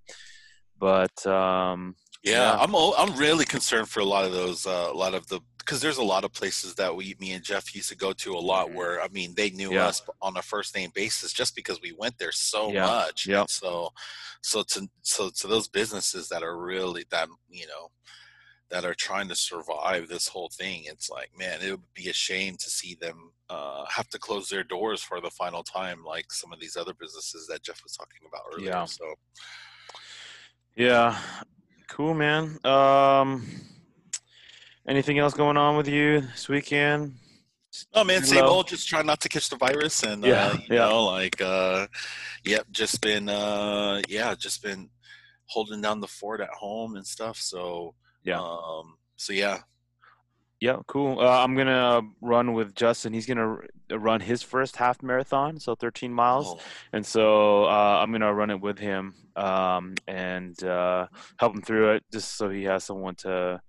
Speaker 2: but um,
Speaker 1: Yeah,
Speaker 2: Yeah.
Speaker 1: I'm I'm really concerned for a lot of those, uh, a lot of the because there's a lot of places that we, me and Jeff used to go to a lot
Speaker 2: Mhm.
Speaker 1: where I mean they knew
Speaker 2: Yeah.
Speaker 1: us on a first name basis just because we went there so
Speaker 2: Yeah,
Speaker 1: much.
Speaker 2: yep.
Speaker 1: And so, so to so to those businesses that are really that you know that are trying to survive this whole thing, it's like man, it would be a shame to see them uh, have to close their doors for the final time, like some of these other businesses that Jeff was talking about earlier.
Speaker 2: Yeah.
Speaker 1: So.
Speaker 2: yeah, cool, man. Um, anything else going on with you this weekend?
Speaker 1: Oh man, same old. Just try not to catch the virus, and
Speaker 2: Yeah,
Speaker 1: uh, you
Speaker 2: yeah.
Speaker 1: know, like, uh, yep, just been, uh, yeah, just been holding down the fort at home and stuff. So,
Speaker 2: Yeah.
Speaker 1: um, so yeah,
Speaker 2: Yeah, cool. Uh, I'm gonna run with Justin. He's gonna run his first half marathon, so 13 miles.
Speaker 1: Oh,
Speaker 2: and so uh, I'm gonna run it with him um, and uh, help him through it, just so he has someone to,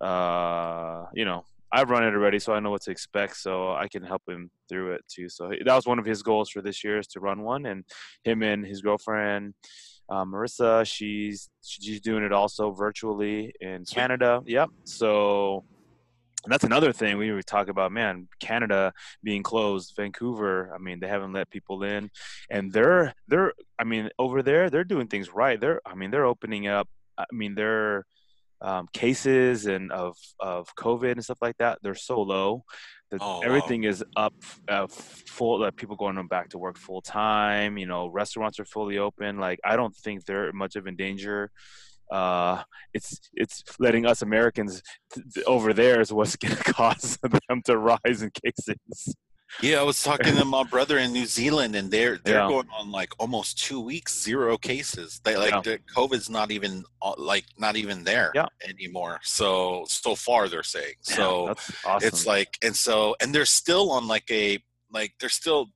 Speaker 2: uh, you know, I've run it already, so I know what to expect, so I can help him through it too. So that was one of his goals for this year is to run one, and him and his girlfriend. Uh, Marissa, she's she's doing it also virtually in Canada. Yep. So and that's another thing we were talking about. Man, Canada being closed, Vancouver. I mean, they haven't let people in, and they're they're. I mean, over there, they're doing things right. They're. I mean, they're opening up. I mean, their um, cases and of of COVID and stuff like that. They're so low that
Speaker 1: Oh, wow.
Speaker 2: everything is up uh, full. Like people going back to work full time. You know, restaurants are fully open. Like I don't think they're much of in danger. Uh, it's it's letting us Americans t- t- over there is what's going to cause them to rise in cases.
Speaker 1: Yeah. I was talking to my brother in New Zealand, and they're they're
Speaker 2: Yeah.
Speaker 1: going on like almost two weeks, zero cases. They like
Speaker 2: Yeah.
Speaker 1: the COVID's not even uh, like not even there
Speaker 2: Yeah.
Speaker 1: anymore. So so far, they're saying so.
Speaker 2: awesome.
Speaker 1: it's like and so and they're still on like a like they're still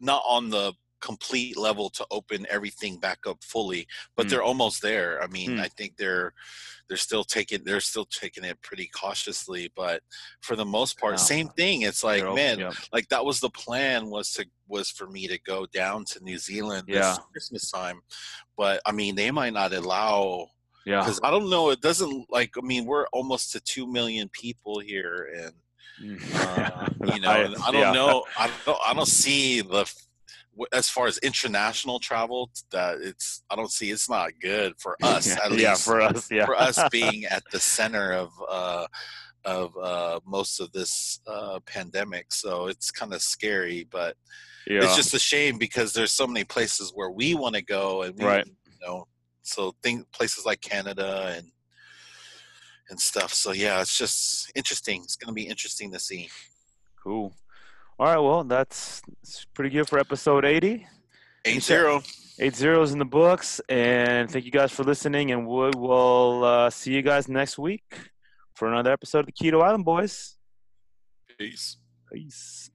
Speaker 1: not on the complete level to open everything back up fully but
Speaker 2: Mm.
Speaker 1: they're almost there i mean
Speaker 2: Mm.
Speaker 1: i think they're they're still taking they're still taking it pretty cautiously but for the most part
Speaker 2: Wow.
Speaker 1: same thing it's like
Speaker 2: open,
Speaker 1: man
Speaker 2: yeah.
Speaker 1: like that was the plan was to was for me to go down to new zealand this
Speaker 2: Yeah.
Speaker 1: christmas time but i mean they might not allow
Speaker 2: yeah,
Speaker 1: because i don't know it doesn't like i mean we're almost to 2 million people here and uh, you know, and I don't
Speaker 2: Yeah.
Speaker 1: know. I don't. I don't see the as far as international travel that it's. I don't see it's not good for us.
Speaker 2: yeah,
Speaker 1: at least
Speaker 2: yeah, for us, yeah,
Speaker 1: for us being at the center of uh, of uh, most of this uh, pandemic. So it's kind of scary, but
Speaker 2: yeah,
Speaker 1: it's just a shame because there's so many places where we want to go, and we,
Speaker 2: Right.
Speaker 1: you know, so think places like Canada and and stuff. So yeah, it's just interesting. It's going to be interesting to see.
Speaker 2: Cool. All right. Well, that's, that's pretty good for episode 80.
Speaker 1: Eight zero.
Speaker 2: Eight zeros in the books. And thank you guys for listening. And we will uh, see you guys next week for another episode of the Keto Island Boys.
Speaker 1: Peace.
Speaker 2: Peace.